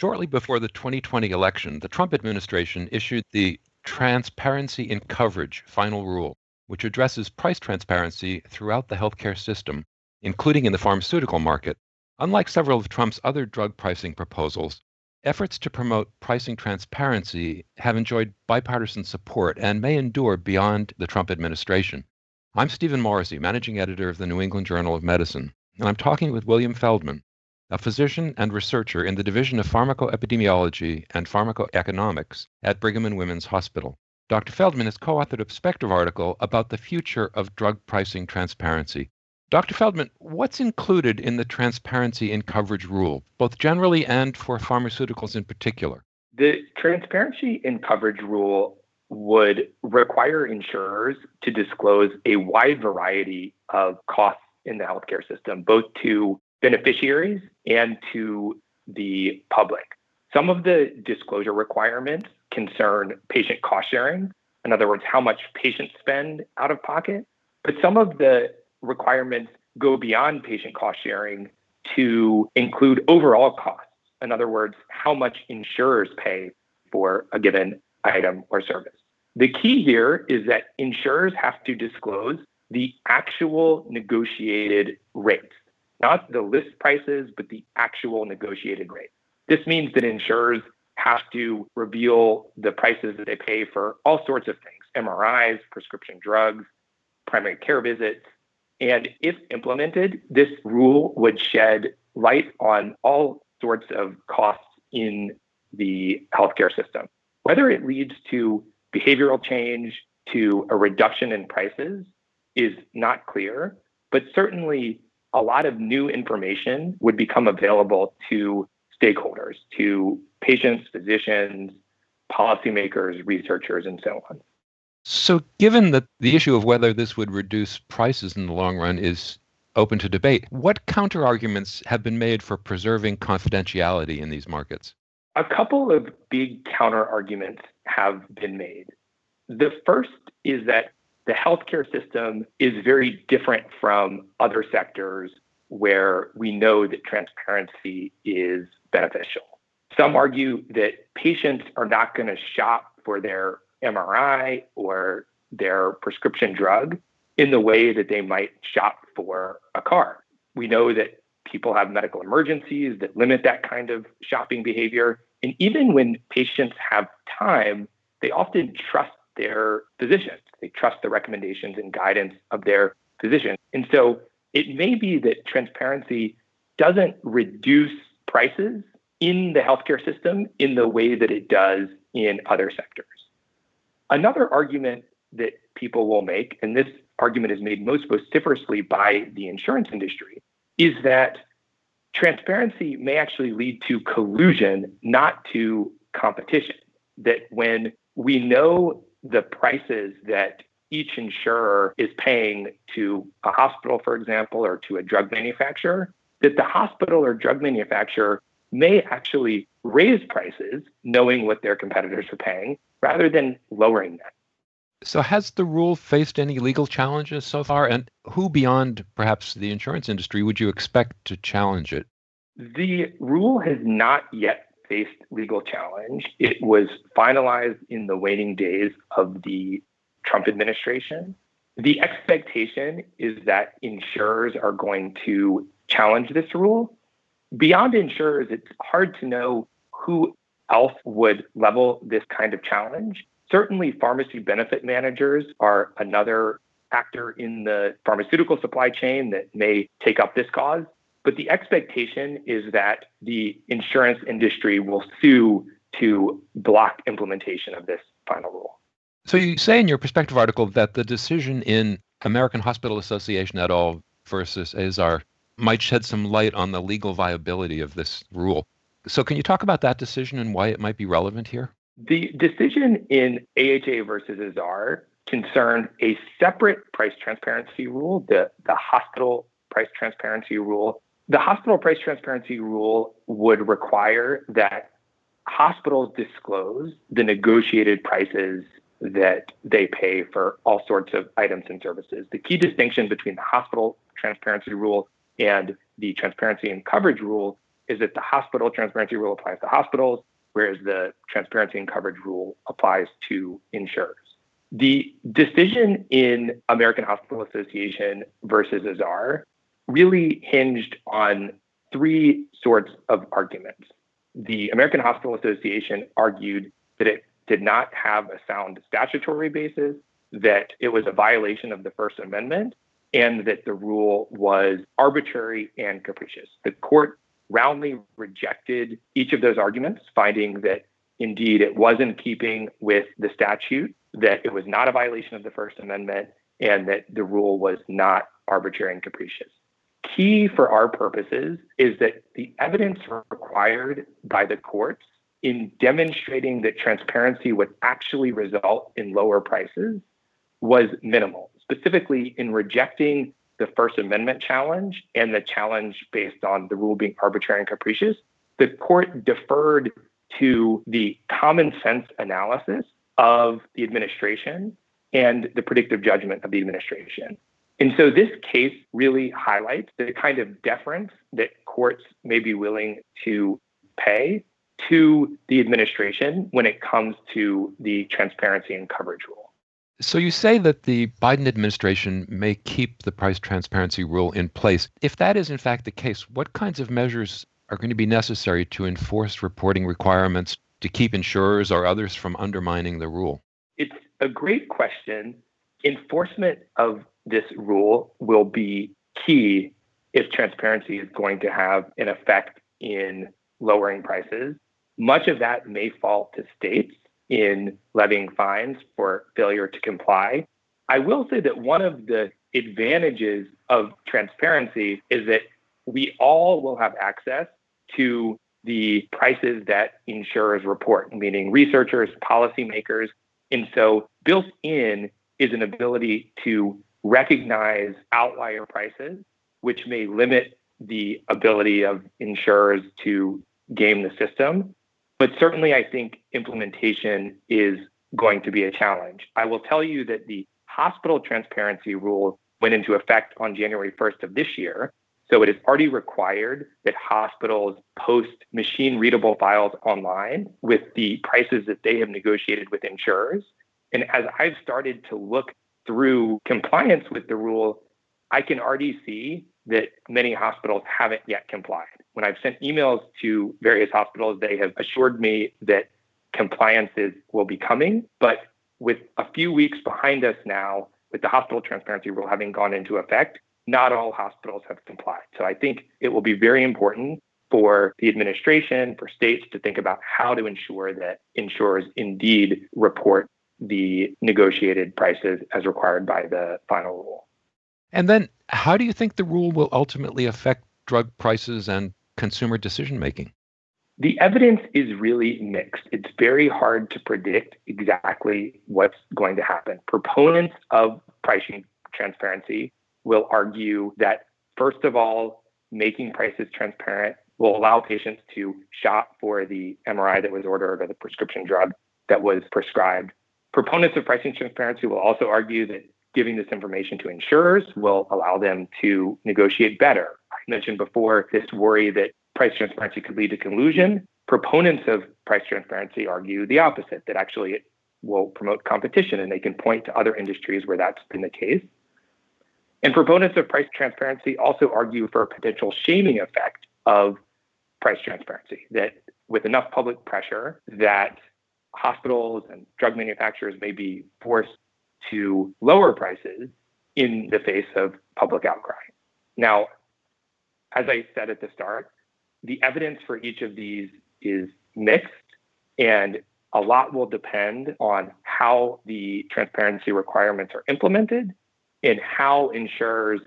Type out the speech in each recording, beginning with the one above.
Shortly before the 2020 election, the Trump administration issued the Transparency in Coverage Final Rule, which addresses price transparency throughout the healthcare system, including in the pharmaceutical market. Unlike several of Trump's other drug pricing proposals, efforts to promote pricing transparency have enjoyed bipartisan support and may endure beyond the Trump administration. I'm Stephen Morrissey, managing editor of the New England Journal of Medicine, and I'm talking with William Feldman, a physician and researcher in the Division of Pharmacoepidemiology and Pharmacoeconomics at Brigham and Women's Hospital. Dr. Feldman has co authored a perspective article about the future of drug pricing transparency. Dr. Feldman, what's included in the transparency in coverage rule, both generally and for pharmaceuticals in particular? The transparency in coverage rule would require insurers to disclose a wide variety of costs in the healthcare system, both to beneficiaries and to the public. Some of the disclosure requirements concern patient cost sharing, in other words, how much patients spend out of pocket. But some of the requirements go beyond patient cost sharing to include overall costs. In other words, how much insurers pay for a given item or service. The key here is that insurers have to disclose the actual negotiated rates not the list prices, but the actual negotiated rate. This means that insurers have to reveal the prices that they pay for all sorts of things MRIs, prescription drugs, primary care visits. And if implemented, this rule would shed light on all sorts of costs in the healthcare system. Whether it leads to behavioral change, to a reduction in prices, is not clear, but certainly a lot of new information would become available to stakeholders, to patients, physicians, policymakers, researchers, and so on. So, given that the issue of whether this would reduce prices in the long run is open to debate, what counterarguments have been made for preserving confidentiality in these markets? A couple of big counterarguments have been made. The first is that the healthcare system is very different from other sectors where we know that transparency is beneficial. Some argue that patients are not going to shop for their MRI or their prescription drug in the way that they might shop for a car. We know that people have medical emergencies that limit that kind of shopping behavior. And even when patients have time, they often trust their physicians. They trust the recommendations and guidance of their physician. And so it may be that transparency doesn't reduce prices in the healthcare system in the way that it does in other sectors. Another argument that people will make, and this argument is made most vociferously by the insurance industry, is that transparency may actually lead to collusion, not to competition. That when we know the prices that each insurer is paying to a hospital, for example, or to a drug manufacturer, that the hospital or drug manufacturer may actually raise prices knowing what their competitors are paying rather than lowering them. So, has the rule faced any legal challenges so far? And who beyond perhaps the insurance industry would you expect to challenge it? The rule has not yet faced legal challenge. It was finalized in the waning days of the Trump administration. The expectation is that insurers are going to challenge this rule. Beyond insurers, it's hard to know who else would level this kind of challenge. Certainly, pharmacy benefit managers are another actor in the pharmaceutical supply chain that may take up this cause. But the expectation is that the insurance industry will sue to block implementation of this final rule. So you say in your perspective article that the decision in American Hospital Association et al. versus Azar might shed some light on the legal viability of this rule. So can you talk about that decision and why it might be relevant here? The decision in AHA versus Azar concerned a separate price transparency rule, the, the hospital price transparency rule, the hospital price transparency rule would require that hospitals disclose the negotiated prices that they pay for all sorts of items and services. The key distinction between the hospital transparency rule and the transparency and coverage rule is that the hospital transparency rule applies to hospitals, whereas the transparency and coverage rule applies to insurers. The decision in American Hospital Association versus Azar really hinged on three sorts of arguments. The American Hospital Association argued that it did not have a sound statutory basis, that it was a violation of the First Amendment, and that the rule was arbitrary and capricious. The court roundly rejected each of those arguments, finding that indeed it was in keeping with the statute, that it was not a violation of the First Amendment, and that the rule was not arbitrary and capricious. Key for our purposes is that the evidence required by the courts in demonstrating that transparency would actually result in lower prices was minimal, specifically in rejecting the First Amendment challenge and the challenge based on the rule being arbitrary and capricious. The court deferred to the common sense analysis of the administration and the predictive judgment of the administration. And so this case really highlights the kind of deference that courts may be willing to pay to the administration when it comes to the transparency and coverage rule. So you say that the Biden administration may keep the price transparency rule in place. If that is in fact the case, what kinds of measures are going to be necessary to enforce reporting requirements to keep insurers or others from undermining the rule? It's a great question. Enforcement of this rule will be key if transparency is going to have an effect in lowering prices. Much of that may fall to states in levying fines for failure to comply. I will say that one of the advantages of transparency is that we all will have access to the prices that insurers report, meaning researchers, policymakers. And so built in is an ability to recognize outlier prices, which may limit the ability of insurers to game the system. But certainly, I think implementation is going to be a challenge. I will tell you that the hospital transparency rule went into effect on January 1st of this year. So it is already required that hospitals post machine readable files online with the prices that they have negotiated with insurers. And as I've started to look through compliance with the rule, I can already see that many hospitals haven't yet complied. When I've sent emails to various hospitals, they have assured me that compliance is, will be coming. But with a few weeks behind us now, with the hospital transparency rule having gone into effect, not all hospitals have complied. So I think it will be very important for the administration, for states to think about how to ensure that insurers indeed report the negotiated prices as required by the final rule. And then, how do you think the rule will ultimately affect drug prices and consumer decision making? The evidence is really mixed. It's very hard to predict exactly what's going to happen. Proponents of pricing transparency will argue that, first of all, making prices transparent will allow patients to shop for the MRI that was ordered or the prescription drug that was prescribed. Proponents of pricing transparency will also argue that giving this information to insurers will allow them to negotiate better. I mentioned before this worry that price transparency could lead to collusion. Proponents of price transparency argue the opposite, that actually it will promote competition and they can point to other industries where that's been the case. And proponents of price transparency also argue for a potential shaming effect of price transparency, that with enough public pressure that hospitals and drug manufacturers may be forced to lower prices in the face of public outcry. Now, as I said at the start, the evidence for each of these is mixed, and a lot will depend on how the transparency requirements are implemented and how insurers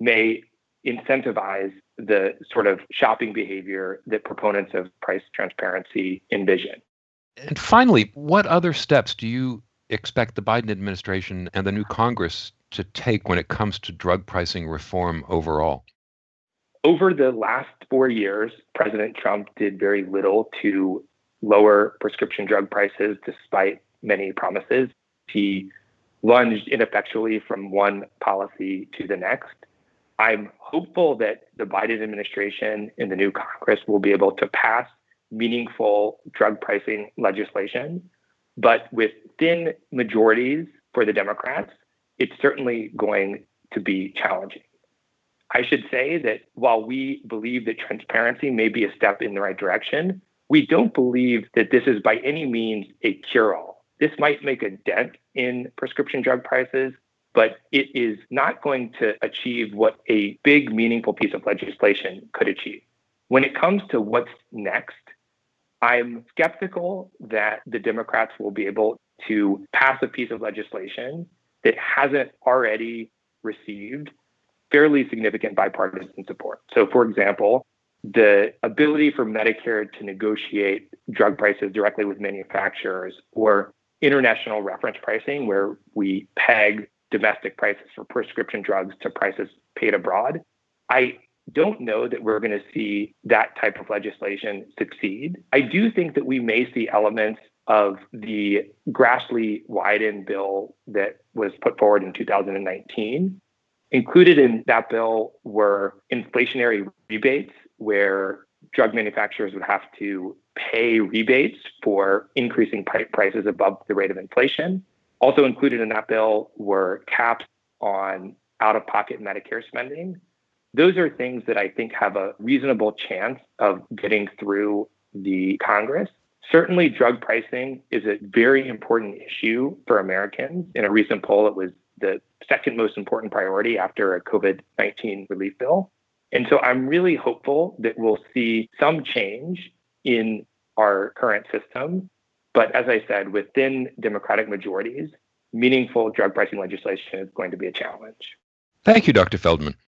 may incentivize the sort of shopping behavior that proponents of price transparency envision. And finally, what other steps do you expect the Biden administration and the new Congress to take when it comes to drug pricing reform overall? Over the last four years, President Trump did very little to lower prescription drug prices despite many promises. He lunged ineffectually from one policy to the next. I'm hopeful that the Biden administration and the new Congress will be able to pass meaningful drug pricing legislation. But with thin majorities for the Democrats, it's certainly going to be challenging. I should say that while we believe that transparency may be a step in the right direction, we don't believe that this is by any means a cure all. This might make a dent in prescription drug prices, but it is not going to achieve what a big, meaningful piece of legislation could achieve. When it comes to what's next, I'm skeptical that the Democrats will be able to pass a piece of legislation that hasn't already received fairly significant bipartisan support. So, for example, the ability for Medicare to negotiate drug prices directly with manufacturers or international reference pricing, where we peg domestic prices for prescription drugs to prices paid abroad. I don't know that we're going to see that type of legislation succeed. I do think that we may see elements of the Grassley-Wyden bill that was put forward in 2019. Included in that bill were inflationary rebates, where drug manufacturers would have to pay rebates for increasing prices above the rate of inflation. Also included in that bill were caps on out of pocket Medicare spending. Those are things that I think have a reasonable chance of getting through the Congress. Certainly, drug pricing is a very important issue for Americans. In a recent poll, it was the second most important priority after a COVID 19 relief bill. And so I'm really hopeful that we'll see some change in our current system but as I said, within Democratic majorities, meaningful drug pricing legislation is going to be a challenge. Thank you, Dr. Feldman.